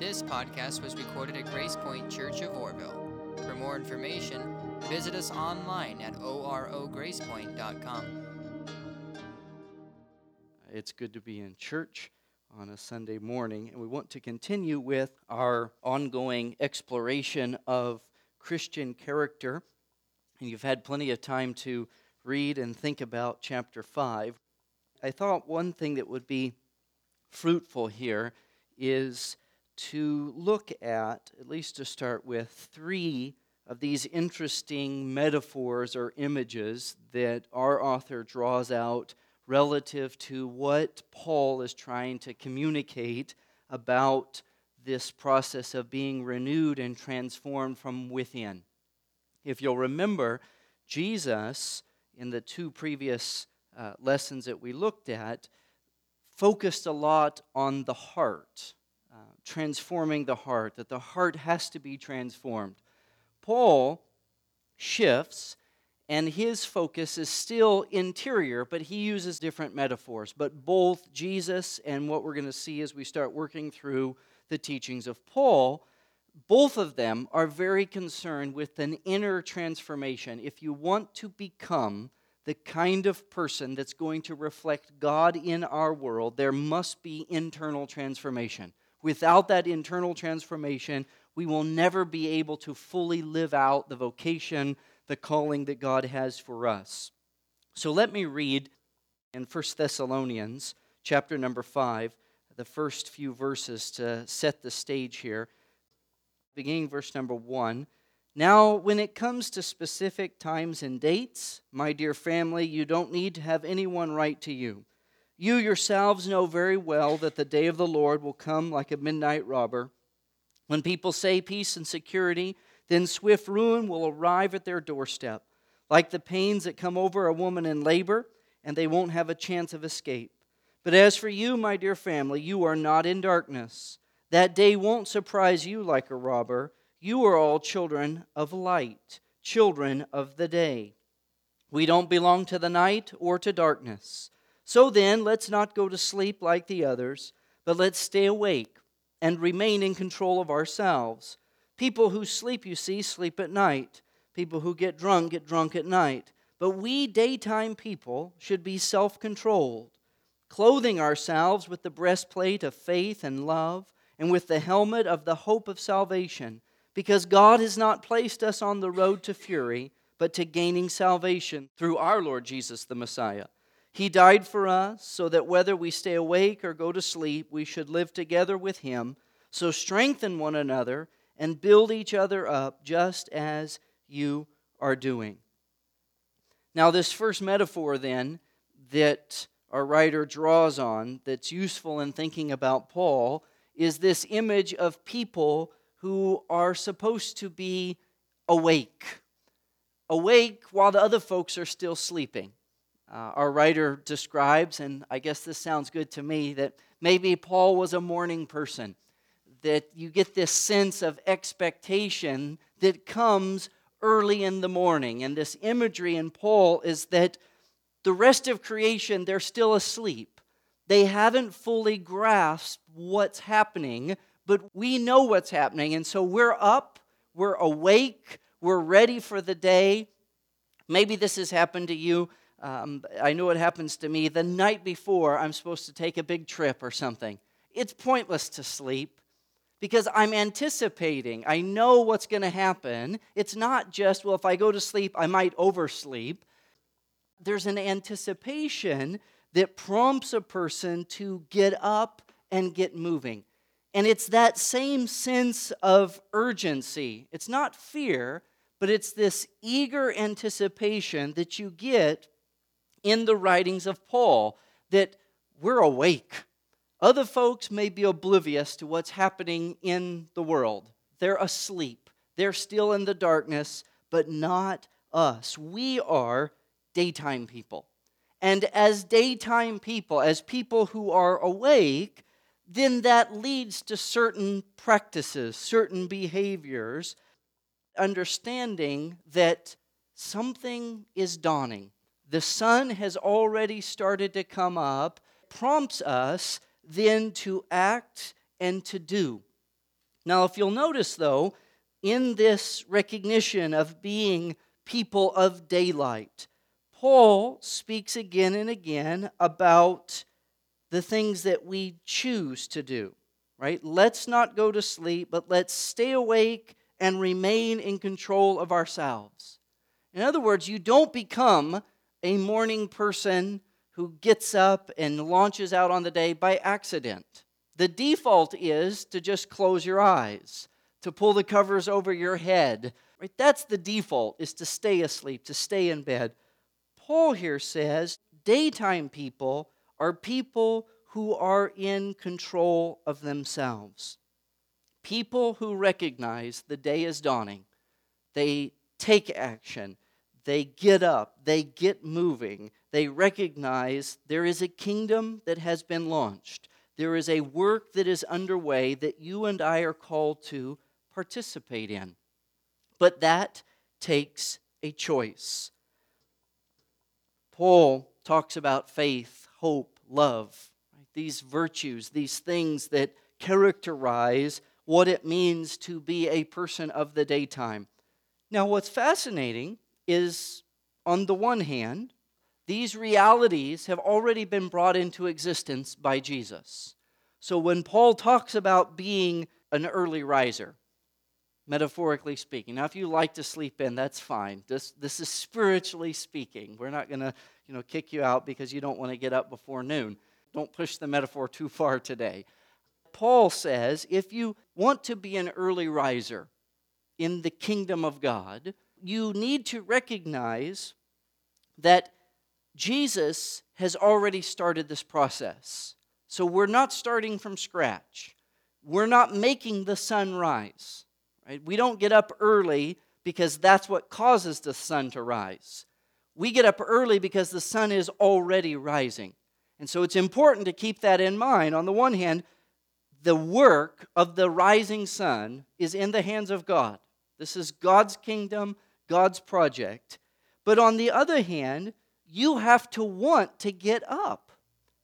This podcast was recorded at Grace Point Church of Oroville. For more information, visit us online at orogracepoint.com. It's good to be in church on a Sunday morning, and we want to continue with our ongoing exploration of Christian character. And you've had plenty of time to read and think about chapter 5. I thought one thing that would be fruitful here is to look at, at least to start with, three of these interesting metaphors or images that our author draws out relative to what Paul is trying to communicate about this process of being renewed and transformed from within. If you'll remember, Jesus, in the two previous uh, lessons that we looked at, focused a lot on the heart, transforming the heart, that the heart has to be transformed. Paul shifts, and his focus is still interior, but he uses different metaphors. But both Jesus and what we're going to see as we start working through the teachings of Paul, both of them are very concerned with an inner transformation. If you want to become the kind of person that's going to reflect God in our world, there must be internal transformation. Without that internal transformation, we will never be able to fully live out the vocation, the calling that God has for us. So let me read in 1 Thessalonians chapter number 5, the first few verses to set the stage here. Beginning verse number 1. Now, when it comes to specific times and dates, my dear family, you don't need to have anyone write to you. You yourselves know very well that the day of the Lord will come like a midnight robber. When people say peace and security, then swift ruin will arrive at their doorstep, like the pains that come over a woman in labor, and they won't have a chance of escape. But as for you, my dear family, you are not in darkness. That day won't surprise you like a robber. You are all children of light, children of the day. We don't belong to the night or to darkness. So then, let's not go to sleep like the others, but let's stay awake and remain in control of ourselves. People who sleep, you see, sleep at night. People who get drunk, get drunk at night. But we daytime people should be self controlled, clothing ourselves with the breastplate of faith and love, and with the helmet of the hope of salvation because God has not placed us on the road to fury, but to gaining salvation through our Lord Jesus the Messiah. He died for us so that whether we stay awake or go to sleep, we should live together with Him. So strengthen one another and build each other up just as you are doing. Now, this first metaphor, then, that our writer draws on that's useful in thinking about Paul is this image of people who are supposed to be awake. Awake while the other folks are still sleeping. Uh, our writer describes, and I guess this sounds good to me, that maybe Paul was a morning person. That you get this sense of expectation that comes early in the morning. And this imagery in Paul is that the rest of creation, they're still asleep. They haven't fully grasped what's happening but we know what's happening. And so we're up, we're awake, we're ready for the day. Maybe this has happened to you. Um, I know it happens to me. The night before, I'm supposed to take a big trip or something. It's pointless to sleep because I'm anticipating. I know what's going to happen. It's not just, well, if I go to sleep, I might oversleep. There's an anticipation that prompts a person to get up and get moving. And it's that same sense of urgency. It's not fear, but it's this eager anticipation that you get in the writings of Paul that we're awake. Other folks may be oblivious to what's happening in the world, they're asleep, they're still in the darkness, but not us. We are daytime people. And as daytime people, as people who are awake, then that leads to certain practices, certain behaviors, understanding that something is dawning. The sun has already started to come up, prompts us then to act and to do. Now, if you'll notice, though, in this recognition of being people of daylight, Paul speaks again and again about the things that we choose to do, right? Let's not go to sleep, but let's stay awake and remain in control of ourselves. In other words, you don't become a morning person who gets up and launches out on the day by accident. The default is to just close your eyes, to pull the covers over your head. Right? That's the default, is to stay asleep, to stay in bed. Paul here says daytime people are people who are in control of themselves. People who recognize the day is dawning. They take action. They get up. They get moving. They recognize there is a kingdom that has been launched. There is a work that is underway that you and I are called to participate in. But that takes a choice. Paul talks about faith, hope, love, right? these virtues, these things that characterize what it means to be a person of the daytime. Now, what's fascinating is, on the one hand, these realities have already been brought into existence by Jesus. So when Paul talks about being an early riser, metaphorically speaking. Now, if you like to sleep in, that's fine. This, this is spiritually speaking. We're not going to you know, kick you out because you don't want to get up before noon. Don't push the metaphor too far today. Paul says if you want to be an early riser in the kingdom of God, you need to recognize that Jesus has already started this process. So we're not starting from scratch. We're not making the sun rise. Right? We don't get up early because that's what causes the sun to rise. We get up early because the sun is already rising. And so it's important to keep that in mind. On the one hand, the work of the rising sun is in the hands of God. This is God's kingdom, God's project. But on the other hand, you have to want to get up.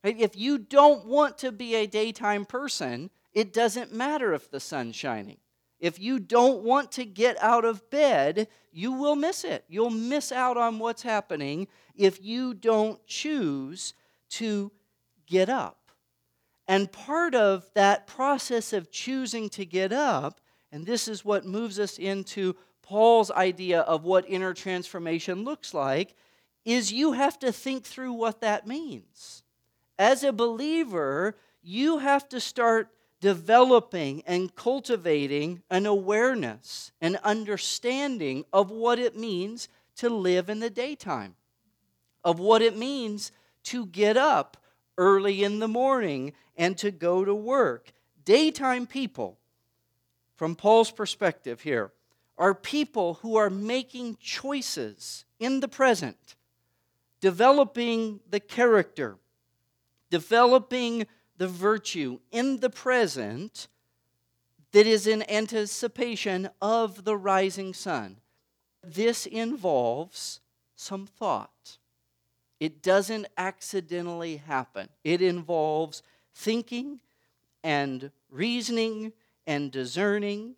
Right? If you don't want to be a daytime person, it doesn't matter if the sun's shining. If you don't want to get out of bed, you will miss it. You'll miss out on what's happening if you don't choose to get up. And part of that process of choosing to get up, and this is what moves us into Paul's idea of what inner transformation looks like, is you have to think through what that means. As a believer, you have to start developing and cultivating an awareness, an understanding of what it means to live in the daytime, of what it means to get up early in the morning and to go to work. Daytime people, from Paul's perspective here, are people who are making choices in the present, developing the character, developing the virtue in the present that is in anticipation of the rising sun. This involves some thought. It doesn't accidentally happen. It involves thinking and reasoning and discerning.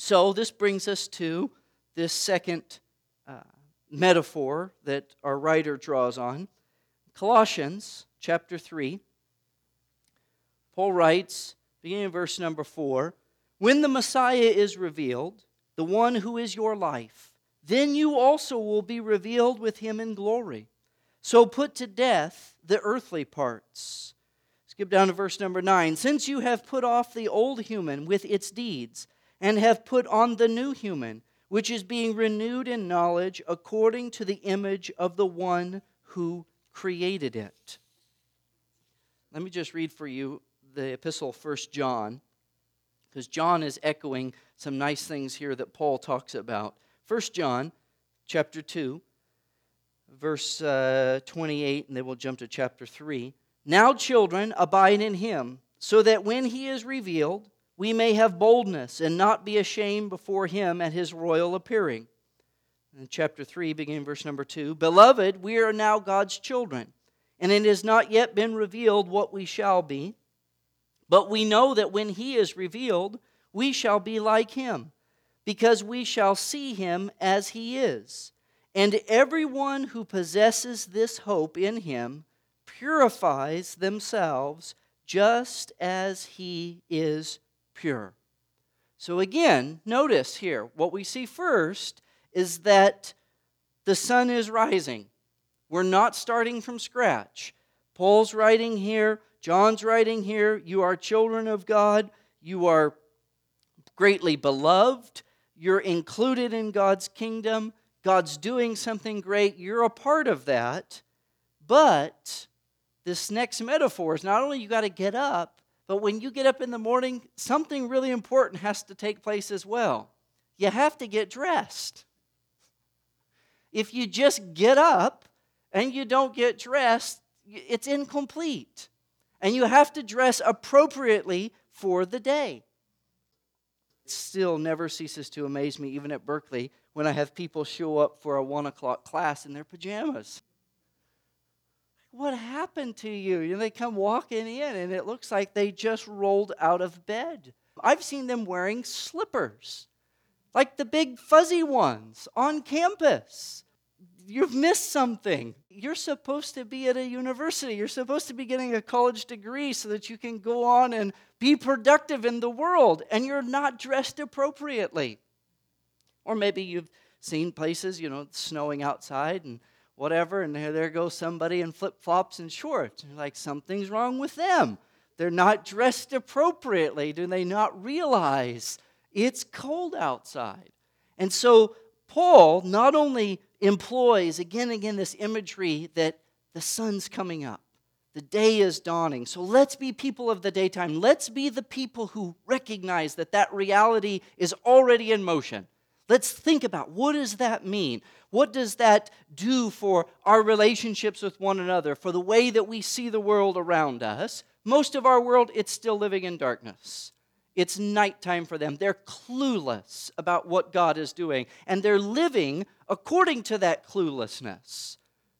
So, this brings us to this second uh, metaphor that our writer draws on. Colossians chapter 3, Paul writes, beginning in verse number 4 When the Messiah is revealed, the one who is your life, then you also will be revealed with him in glory. So put to death the earthly parts. Skip down to verse number 9. Since you have put off the old human with its deeds, and have put on the new human, which is being renewed in knowledge according to the image of the one who created it. Let me just read for you the epistle First John, because John is echoing some nice things here that Paul talks about. First John chapter 2, verse uh, 28, and then we'll jump to chapter 3. Now, children, abide in him, so that when he is revealed, we may have boldness and not be ashamed before him at his royal appearing. In chapter 3, beginning verse number 2 Beloved, we are now God's children, and it has not yet been revealed what we shall be. But we know that when he is revealed, we shall be like him, because we shall see him as he is. And everyone who possesses this hope in him purifies themselves just as he is pure. So again, notice here, what we see first is that the sun is rising. We're not starting from scratch. Paul's writing here, John's writing here, you are children of God, you are greatly beloved, you're included in God's kingdom, God's doing something great, you're a part of that. But this next metaphor is not only you got to get up, but when you get up in the morning, something really important has to take place as well. You have to get dressed. If you just get up and you don't get dressed, it's incomplete. And you have to dress appropriately for the day. It still never ceases to amaze me, even at Berkeley, when I have people show up for a one o'clock class in their pajamas. What happened to you? Know, they come walking in and it looks like they just rolled out of bed. I've seen them wearing slippers, like the big fuzzy ones on campus. You've missed something. You're supposed to be at a university. You're supposed to be getting a college degree so that you can go on and be productive in the world, and you're not dressed appropriately. Or maybe you've seen places, you know, snowing outside and whatever, and there, goes somebody in flip flops and shorts. Like, something's wrong with them. They're not dressed appropriately. Do they not realize it's cold outside? And so, Paul not only employs again and again this imagery that the sun's coming up, the day is dawning. So let's be people of the daytime. Let's be the people who recognize that that reality is already in motion. Let's think about what does that mean? What does that do for our relationships with one another, for the way that we see the world around us? Most of our world, it's still living in darkness. It's nighttime for them. They're clueless about what God is doing, and they're living according to that cluelessness.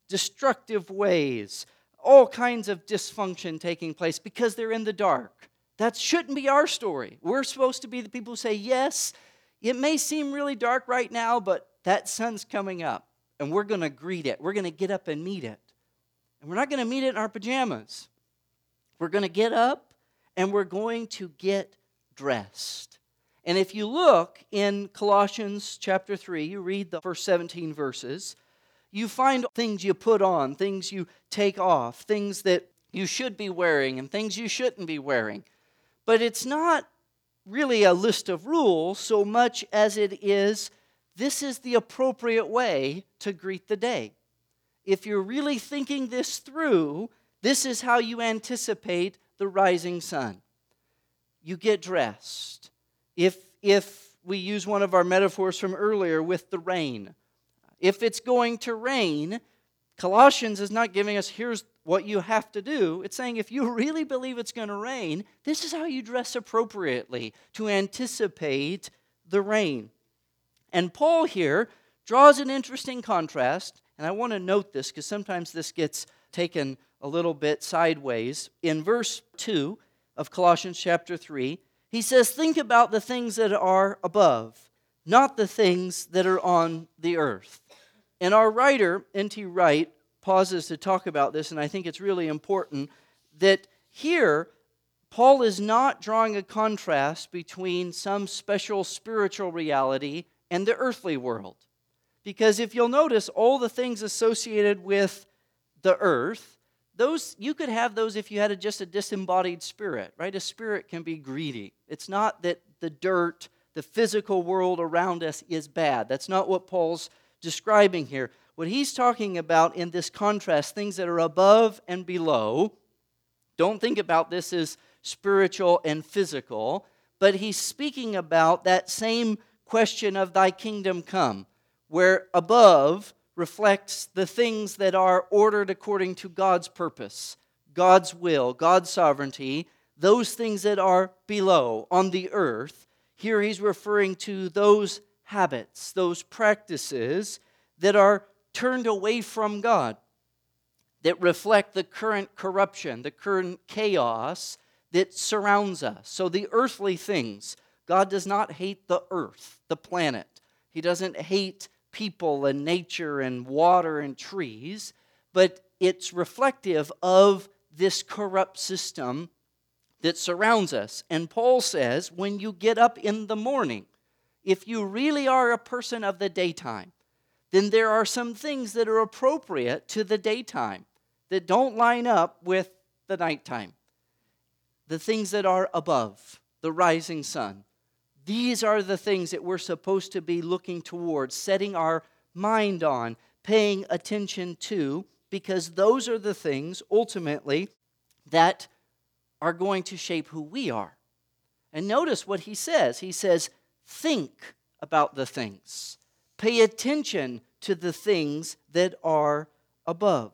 Destructive ways, all kinds of dysfunction taking place because they're in the dark. That shouldn't be our story. We're supposed to be the people who say, Yes, it may seem really dark right now, but that sun's coming up, and we're going to greet it. We're going to get up and meet it. And we're not going to meet it in our pajamas. We're going to get up and we're going to get dressed. And if you look in Colossians chapter 3, you read the first 17 verses, you find things you put on, things you take off, things that you should be wearing, and things you shouldn't be wearing. But it's not really a list of rules so much as it is this is the appropriate way to greet the day. If you're really thinking this through, this is how you anticipate the rising sun. You get dressed. If, if we use one of our metaphors from earlier with the rain, if it's going to rain, Colossians is not giving us here's what you have to do. It's saying if you really believe it's going to rain, this is how you dress appropriately to anticipate the rain. And Paul here draws an interesting contrast, and I want to note this because sometimes this gets taken a little bit sideways. In verse 2 of Colossians chapter 3, he says, Think about the things that are above, not the things that are on the earth. And our writer, N.T. Wright, pauses to talk about this, and I think it's really important that here, Paul is not drawing a contrast between some special spiritual reality and the earthly world. Because if you'll notice, all the things associated with the earth, those you could have those if you had a, just a disembodied spirit, right? A spirit can be greedy. It's not that the dirt, the physical world around us is bad. That's not what Paul's describing here. What he's talking about in this contrast, things that are above and below, don't think about this as spiritual and physical, but he's speaking about that same question of thy kingdom come, where above reflects the things that are ordered according to God's purpose, God's will, God's sovereignty, those things that are below on the earth. Here he's referring to those habits, those practices that are turned away from God, that reflect the current corruption, the current chaos that surrounds us. So the earthly things, God does not hate the earth, the planet. He doesn't hate people and nature and water and trees, but it's reflective of this corrupt system that surrounds us. And Paul says, when you get up in the morning, if you really are a person of the daytime, then there are some things that are appropriate to the daytime that don't line up with the nighttime. The things that are above, the rising sun. These are the things that we're supposed to be looking towards, setting our mind on, paying attention to, because those are the things ultimately that are going to shape who we are. And notice what he says. He says, Think about the things, pay attention to the things that are above.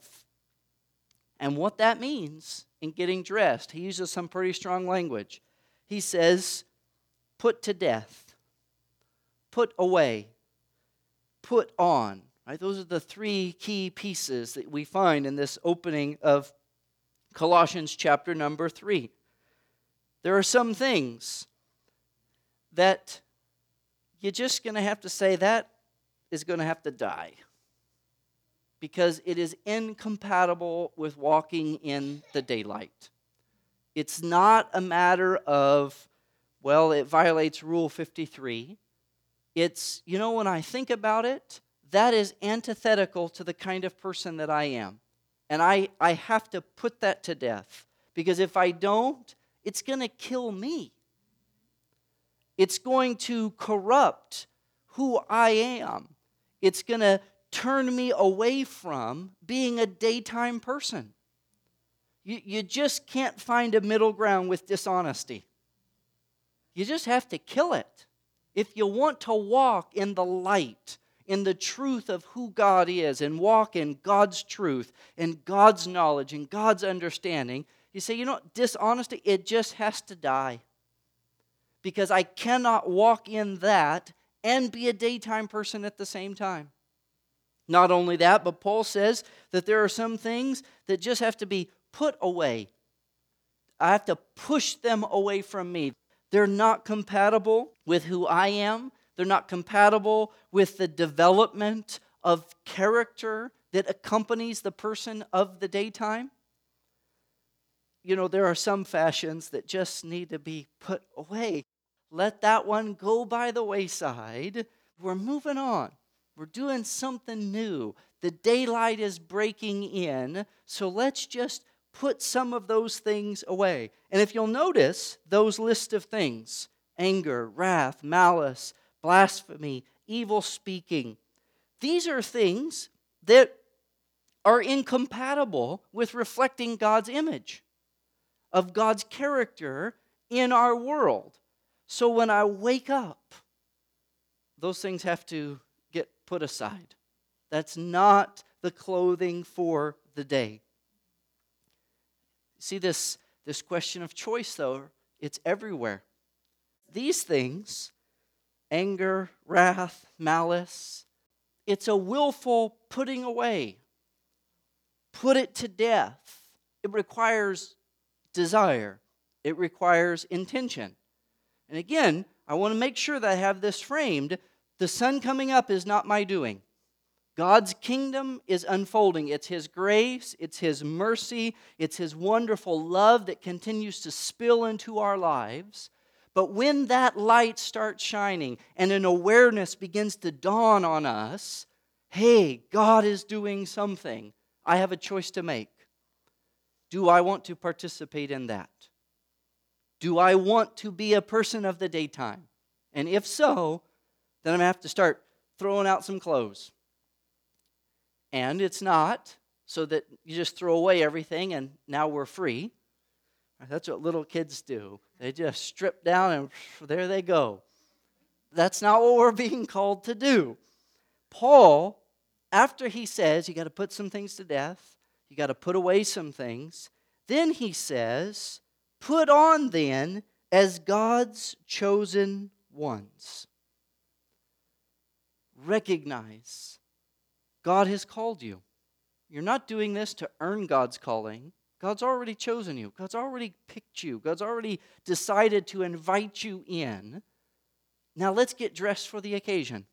And what that means in getting dressed, he uses some pretty strong language. He says, Put to death, put away, put on. Right? Those are the three key pieces that we find in this opening of Colossians chapter number 3. There are some things that you're just going to have to say that is going to have to die because it is incompatible with walking in the daylight. It's not a matter of, well, it violates Rule 53. It's, you know, when I think about it, that is antithetical to the kind of person that I am. And I, I have to put that to death because if I don't, it's going to kill me. It's going to corrupt who I am. It's going to turn me away from being a daytime person. You, you just can't find a middle ground with dishonesty. You just have to kill it. If you want to walk in the light, in the truth of who God is and walk in God's truth and God's knowledge and God's understanding, you say, you know, dishonesty, it just has to die. Because I cannot walk in that and be a daytime person at the same time. Not only that, but Paul says that there are some things that just have to be put away. I have to push them away from me. They're not compatible with who I am they're not compatible with the development of character that accompanies the person of the daytime. You know, there are some fashions that just need to be put away. Let that one go by the wayside. We're moving on. We're doing something new. The daylight is breaking in, so let's just put some of those things away. And if you'll notice those list of things anger, wrath, malice, blasphemy, evil speaking. These are things that are incompatible with reflecting God's image, of God's character in our world. So when I wake up, those things have to get put aside. That's not the clothing for the day. See this, this question of choice, though, it's everywhere. These things anger, wrath, malice. It's a willful putting away. Put it to death. It requires desire, it requires intention. And again, I want to make sure that I have this framed. The sun coming up is not my doing. God's kingdom is unfolding. It's His grace, it's His mercy, it's His wonderful love that continues to spill into our lives. But when that light starts shining and an awareness begins to dawn on us, hey, God is doing something. I have a choice to make. Do I want to participate in that? Do I want to be a person of the daytime? And if so, then I'm going to have to start throwing out some clothes. And it's not so that you just throw away everything and now we're free. That's what little kids do. They just strip down and there they go. That's not what we're being called to do. Paul, after he says you got to put some things to death, you got to put away some things, then he says, put on then as God's chosen ones. Recognize God has called you. You're not doing this to earn God's calling. God's already chosen you. God's already picked you. God's already decided to invite you in. Now let's get dressed for the occasion.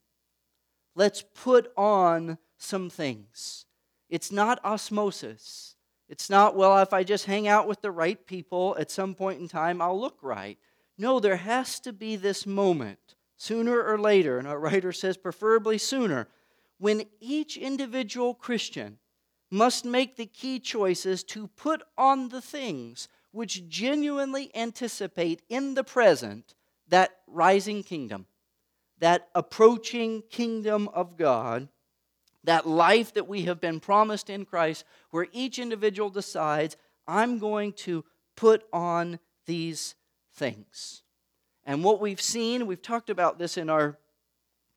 Let's put on some things. It's not osmosis. It's not, well, if I just hang out with the right people at some point in time, I'll look right. No, there has to be this moment, sooner or later, and our writer says preferably sooner, when each individual Christian must make the key choices to put on the things which genuinely anticipate in the present that rising kingdom, that approaching kingdom of God, that life that we have been promised in Christ, where each individual decides, I'm going to put on these things. And what we've seen, we've talked about this in our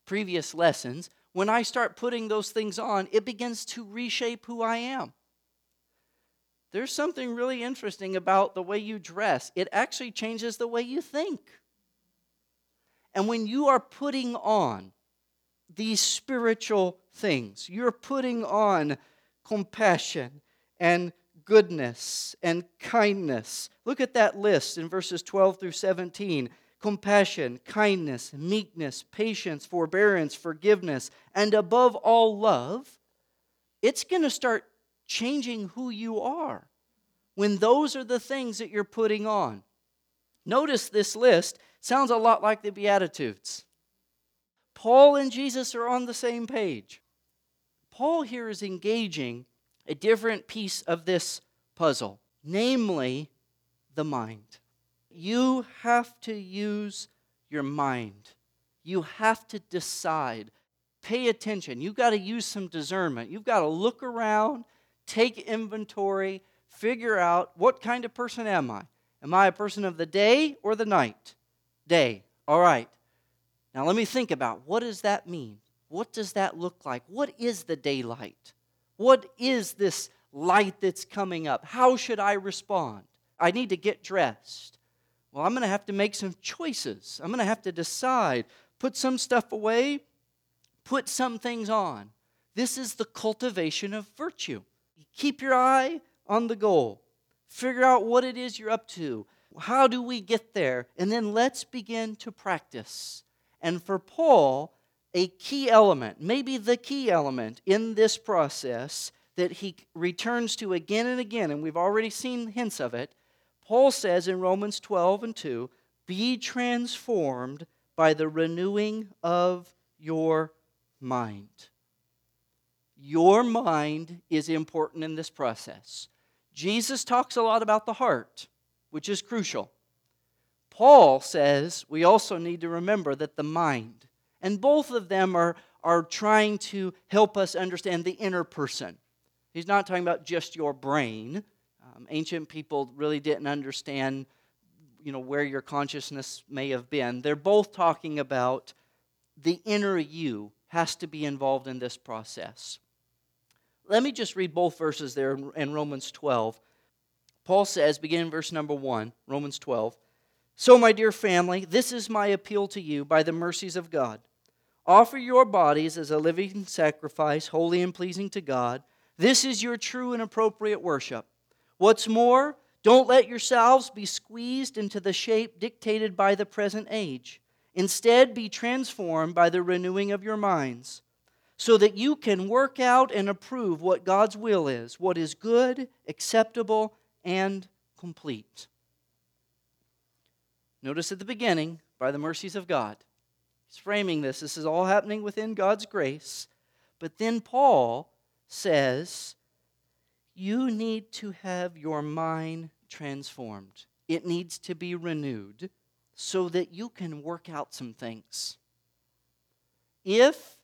previous lessons, when I start putting those things on, it begins to reshape who I am. There's something really interesting about the way you dress, it actually changes the way you think. And when you are putting on these spiritual things, you're putting on compassion and goodness and kindness. Look at that list in verses 12 through 17 compassion, kindness, meekness, patience, forbearance, forgiveness, and above all, love. It's going to start changing who you are when those are the things that you're putting on. Notice this list sounds a lot like the Beatitudes. Paul and Jesus are on the same page. Paul here is engaging a different piece of this puzzle, namely the mind. You have to use your mind. You have to decide. Pay attention. You've got to use some discernment. You've got to look around take inventory, figure out what kind of person am I? Am I a person of the day or the night? Day. All right. Now let me think about what does that mean? What does that look like? What is the daylight? What is this light that's coming up? How should I respond? I need to get dressed. Well, I'm going to have to make some choices. I'm going to have to decide, put some stuff away, put some things on. This is the cultivation of virtue. Keep your eye on the goal. Figure out what it is you're up to. How do we get there? And then let's begin to practice. And for Paul, a key element, maybe the key element in this process that he returns to again and again, and we've already seen hints of it, Paul says in Romans 12 and 2 be transformed by the renewing of your mind. Your mind is important in this process. Jesus talks a lot about the heart, which is crucial. Paul says we also need to remember that the mind, and both of them are, are trying to help us understand the inner person. He's not talking about just your brain. Um, ancient people really didn't understand you know where your consciousness may have been they're both talking about the inner you has to be involved in this process let me just read both verses there in Romans 12. Paul says, beginning verse number 1, Romans 12. So, my dear family, this is my appeal to you by the mercies of God. Offer your bodies as a living sacrifice, holy and pleasing to God. This is your true and appropriate worship. What's more, don't let yourselves be squeezed into the shape dictated by the present age. Instead, be transformed by the renewing of your minds so that you can work out and approve what God's will is, what is good, acceptable, and complete. Notice at the beginning, by the mercies of God. He's framing this. This is all happening within God's grace. But then Paul says, You need to have your mind transformed, it needs to be renewed so that you can work out some things. If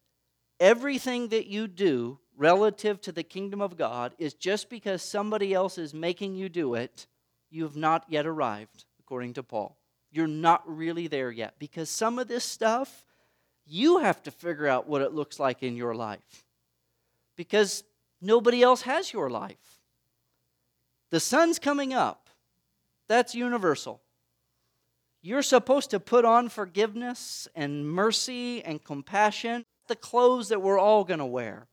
everything that you do relative to the kingdom of God is just because somebody else is making you do it, you have not yet arrived, according to Paul. You're not really there yet because some of this stuff, you have to figure out what it looks like in your life because nobody else has your life. The sun's coming up, that's universal. You're supposed to put on forgiveness and mercy and compassion the clothes that we're all going to wear.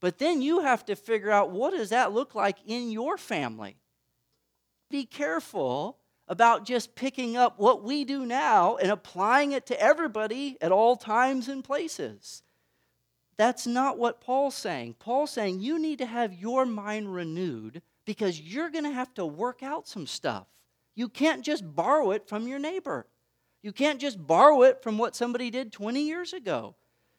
But then you have to figure out what does that look like in your family? Be careful about just picking up what we do now and applying it to everybody at all times and places. That's not what Paul's saying. Paul's saying you need to have your mind renewed because you're going to have to work out some stuff. You can't just borrow it from your neighbor. You can't just borrow it from what somebody did 20 years ago.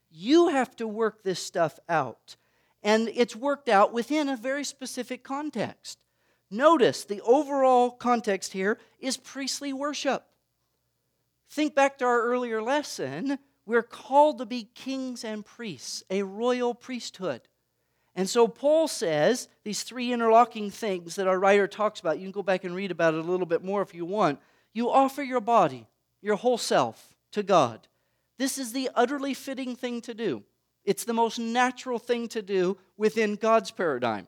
You have to work this stuff out. And it's worked out within a very specific context. Notice the overall context here is priestly worship. Think back to our earlier lesson. We're called to be kings and priests, a royal priesthood. And so Paul says these three interlocking things that our writer talks about. You can go back and read about it a little bit more if you want. You offer your body, your whole self, to God. This is the utterly fitting thing to do. It's the most natural thing to do within God's paradigm.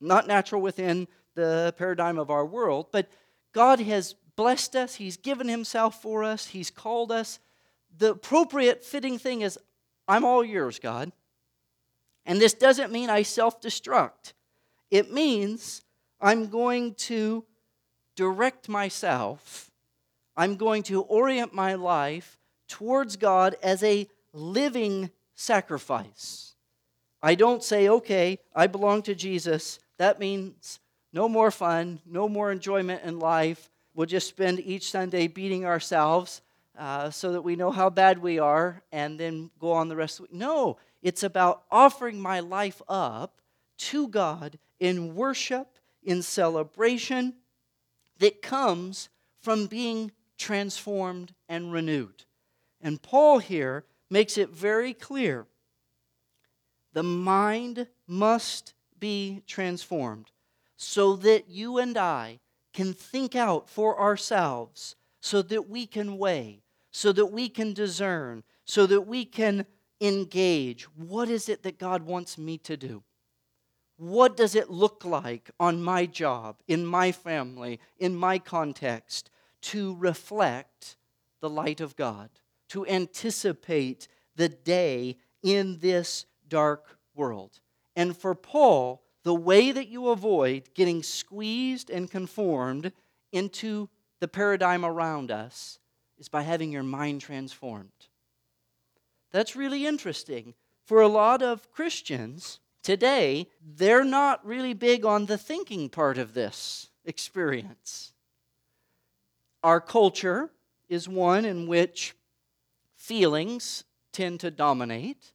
Not natural within the paradigm of our world, but God has blessed us, He's given Himself for us, He's called us. The appropriate fitting thing is, I'm all yours, God. And this doesn't mean I self destruct. It means I'm going to direct myself, I'm going to orient my life towards God as a living sacrifice. I don't say, okay, I belong to Jesus. That means no more fun, no more enjoyment in life. We'll just spend each Sunday beating ourselves uh, so that we know how bad we are and then go on the rest of the week. No, it's about offering my life up to God in worship, in celebration that comes from being transformed and renewed. And Paul here makes it very clear the mind must be transformed so that you and I can think out for ourselves, so that we can weigh, so that we can discern, so that we can engage. What is it that God wants me to do? What does it look like on my job, in my family, in my context, to reflect the light of God, to anticipate the day in this dark world? And for Paul, the way that you avoid getting squeezed and conformed into the paradigm around us is by having your mind transformed. That's really interesting. For a lot of Christians today, they're not really big on the thinking part of this experience. Our culture is one in which feelings tend to dominate.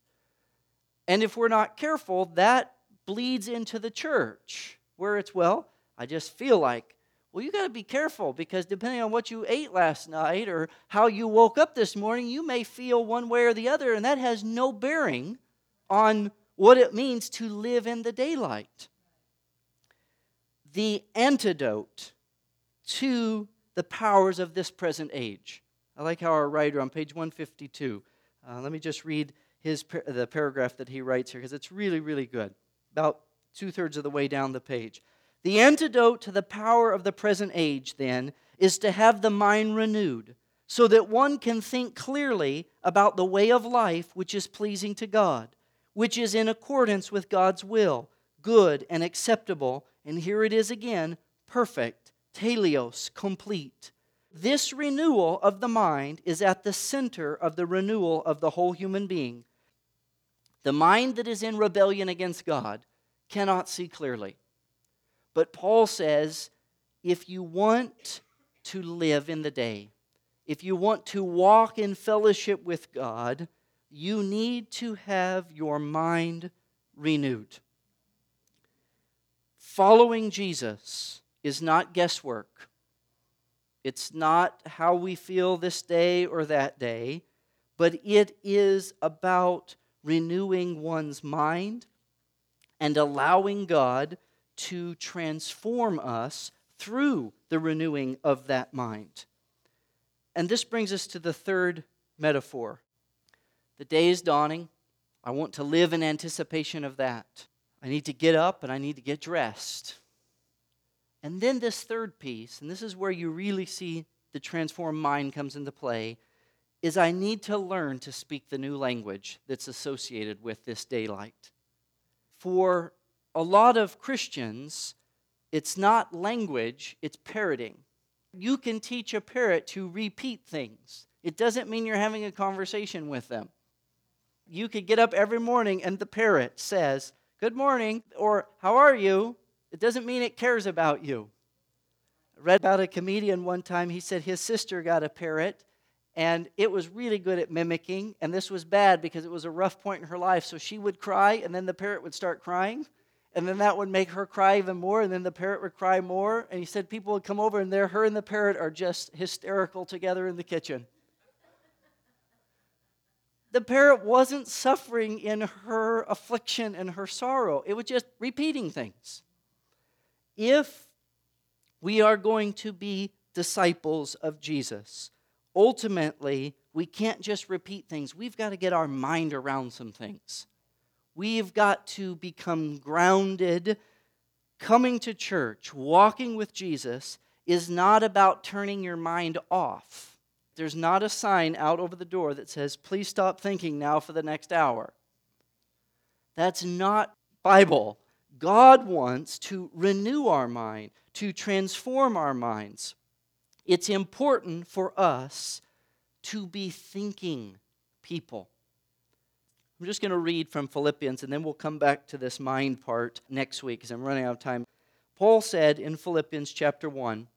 And if we're not careful, that bleeds into the church, where it's, well, I just feel like well, you got to be careful because depending on what you ate last night or how you woke up this morning, you may feel one way or the other, and that has no bearing on what it means to live in the daylight. The antidote to the powers of this present age. I like how our writer on page 152, uh, let me just read his, the paragraph that he writes here because it's really, really good. About two thirds of the way down the page. The antidote to the power of the present age, then, is to have the mind renewed so that one can think clearly about the way of life which is pleasing to God, which is in accordance with God's will, good and acceptable, and here it is again, perfect, teleos, complete. This renewal of the mind is at the center of the renewal of the whole human being. The mind that is in rebellion against God cannot see clearly. But Paul says if you want to live in the day, if you want to walk in fellowship with God, you need to have your mind renewed. Following Jesus is not guesswork. It's not how we feel this day or that day, but it is about renewing one's mind and allowing God to transform us through the renewing of that mind. And this brings us to the third metaphor. The day is dawning. I want to live in anticipation of that. I need to get up and I need to get dressed. And then this third piece, and this is where you really see the transformed mind comes into play, is I need to learn to speak the new language that's associated with this daylight. For a lot of Christians, it's not language, it's parroting. You can teach a parrot to repeat things. It doesn't mean you're having a conversation with them. You could get up every morning and the parrot says, Good morning, or How are you? It doesn't mean it cares about you. I read about a comedian one time. He said his sister got a parrot and it was really good at mimicking. And this was bad because it was a rough point in her life. So she would cry, and then the parrot would start crying. And then that would make her cry even more, and then the parrot would cry more. And he said people would come over, and there, her and the parrot are just hysterical together in the kitchen. The parrot wasn't suffering in her affliction and her sorrow, it was just repeating things. If we are going to be disciples of Jesus, ultimately, we can't just repeat things. We've got to get our mind around some things. We've got to become grounded. Coming to church, walking with Jesus, is not about turning your mind off. There's not a sign out over the door that says, please stop thinking now for the next hour. That's not Bible. God wants to renew our mind, to transform our minds it's important for us to be thinking people. I'm just going to read from Philippians and then we'll come back to this mind part next week because I'm running out of time. Paul said in Philippians chapter 1,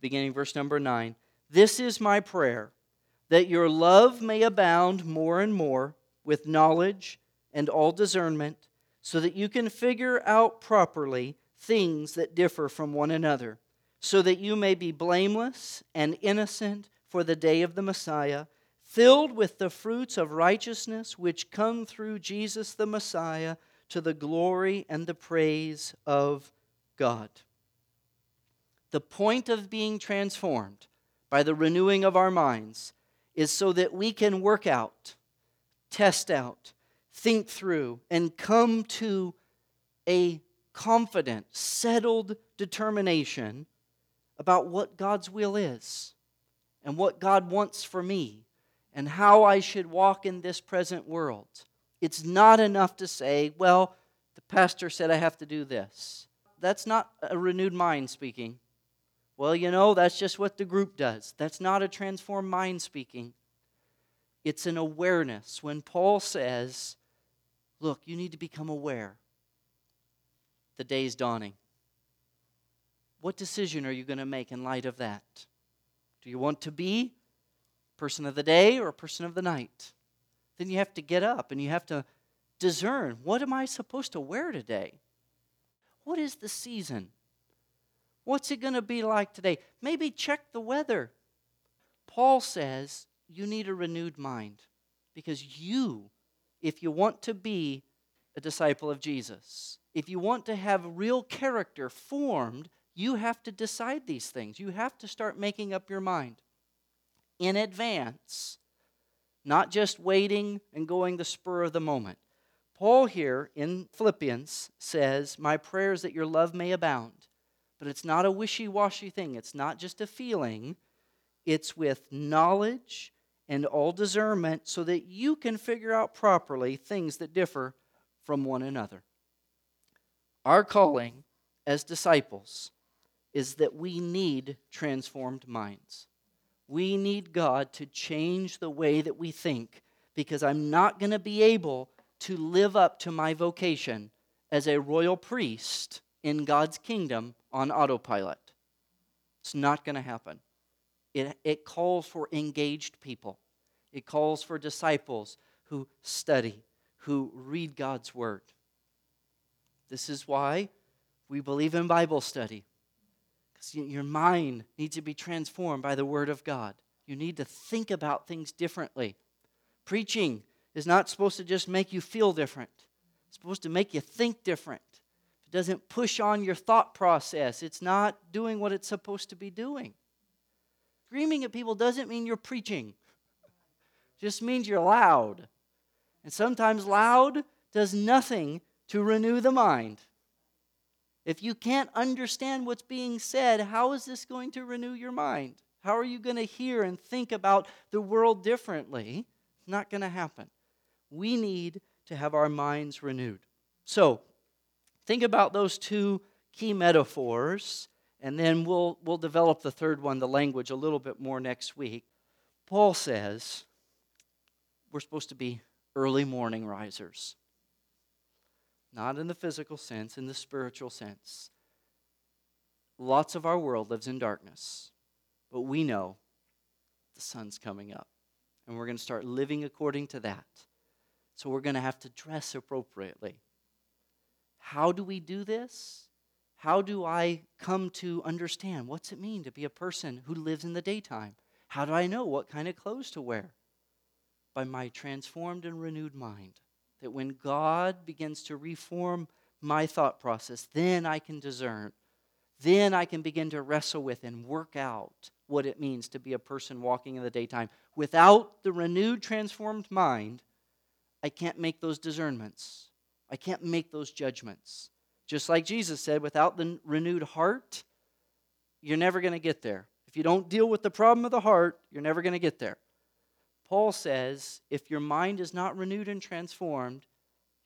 beginning verse number 9, This is my prayer, that your love may abound more and more with knowledge and all discernment, so that you can figure out properly things that differ from one another so that you may be blameless and innocent for the day of the Messiah, filled with the fruits of righteousness which come through Jesus the Messiah to the glory and the praise of God. The point of being transformed by the renewing of our minds is so that we can work out, test out, think through, and come to a confident, settled determination about what God's will is and what God wants for me and how I should walk in this present world. It's not enough to say, well, the pastor said I have to do this. That's not a renewed mind speaking. Well, you know, that's just what the group does. That's not a transformed mind speaking. It's an awareness. When Paul says, look, you need to become aware, the day's dawning. What decision are you going to make in light of that? Do you want to be a person of the day or a person of the night? Then you have to get up and you have to discern what am I supposed to wear today? What is the season? What's it going to be like today? Maybe check the weather. Paul says you need a renewed mind because you, if you want to be a disciple of Jesus, if you want to have real character formed you have to decide these things. You have to start making up your mind in advance, not just waiting and going the spur of the moment. Paul here in Philippians says, My prayer is that your love may abound. But it's not a wishy washy thing, it's not just a feeling, it's with knowledge and all discernment so that you can figure out properly things that differ from one another. Our calling as disciples is that we need transformed minds. We need God to change the way that we think because I'm not going to be able to live up to my vocation as a royal priest in God's kingdom on autopilot. It's not going to happen. It, it calls for engaged people, it calls for disciples who study, who read God's word. This is why we believe in Bible study. Because your mind needs to be transformed by the Word of God. You need to think about things differently. Preaching is not supposed to just make you feel different, it's supposed to make you think different. If it doesn't push on your thought process, it's not doing what it's supposed to be doing. Screaming at people doesn't mean you're preaching, it just means you're loud. And sometimes loud does nothing to renew the mind. If you can't understand what's being said, how is this going to renew your mind? How are you going to hear and think about the world differently? It's not going to happen. We need to have our minds renewed. So, think about those two key metaphors And then we'll, we'll develop the third one, the language, a little bit more next week. Paul says we're supposed to be early morning risers. Not in the physical sense, in the spiritual sense. Lots of our world lives in darkness, but we know the sun's coming up, and we're going to start living according to that. So we're going to have to dress appropriately. How do we do this? How do I come to understand what's it mean to be a person who lives in the daytime? How do I know what kind of clothes to wear? By my transformed and renewed mind. That when God begins to reform my thought process, then I can discern. Then I can begin to wrestle with and work out what it means to be a person walking in the daytime. Without the renewed, transformed mind, I can't make those discernments. I can't make those judgments. Just like Jesus said, without the renewed heart, you're never going to get there. If you don't deal with the problem of the heart, you're never going to get there. Paul says if your mind is not renewed and transformed,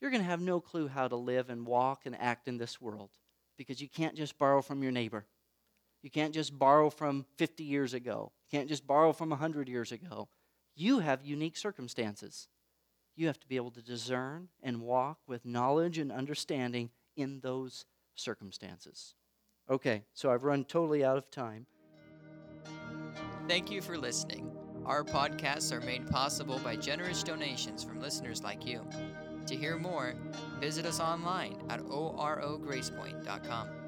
you're going to have no clue how to live and walk and act in this world because you can't just borrow from your neighbor. You can't just borrow from 50 years ago. You can't just borrow from 100 years ago. You have unique circumstances. You have to be able to discern and walk with knowledge and understanding in those circumstances. Okay, so I've run totally out of time. Thank you for listening. Our podcasts are made possible by generous donations from listeners like you. To hear more, visit us online at orogracepoint.com.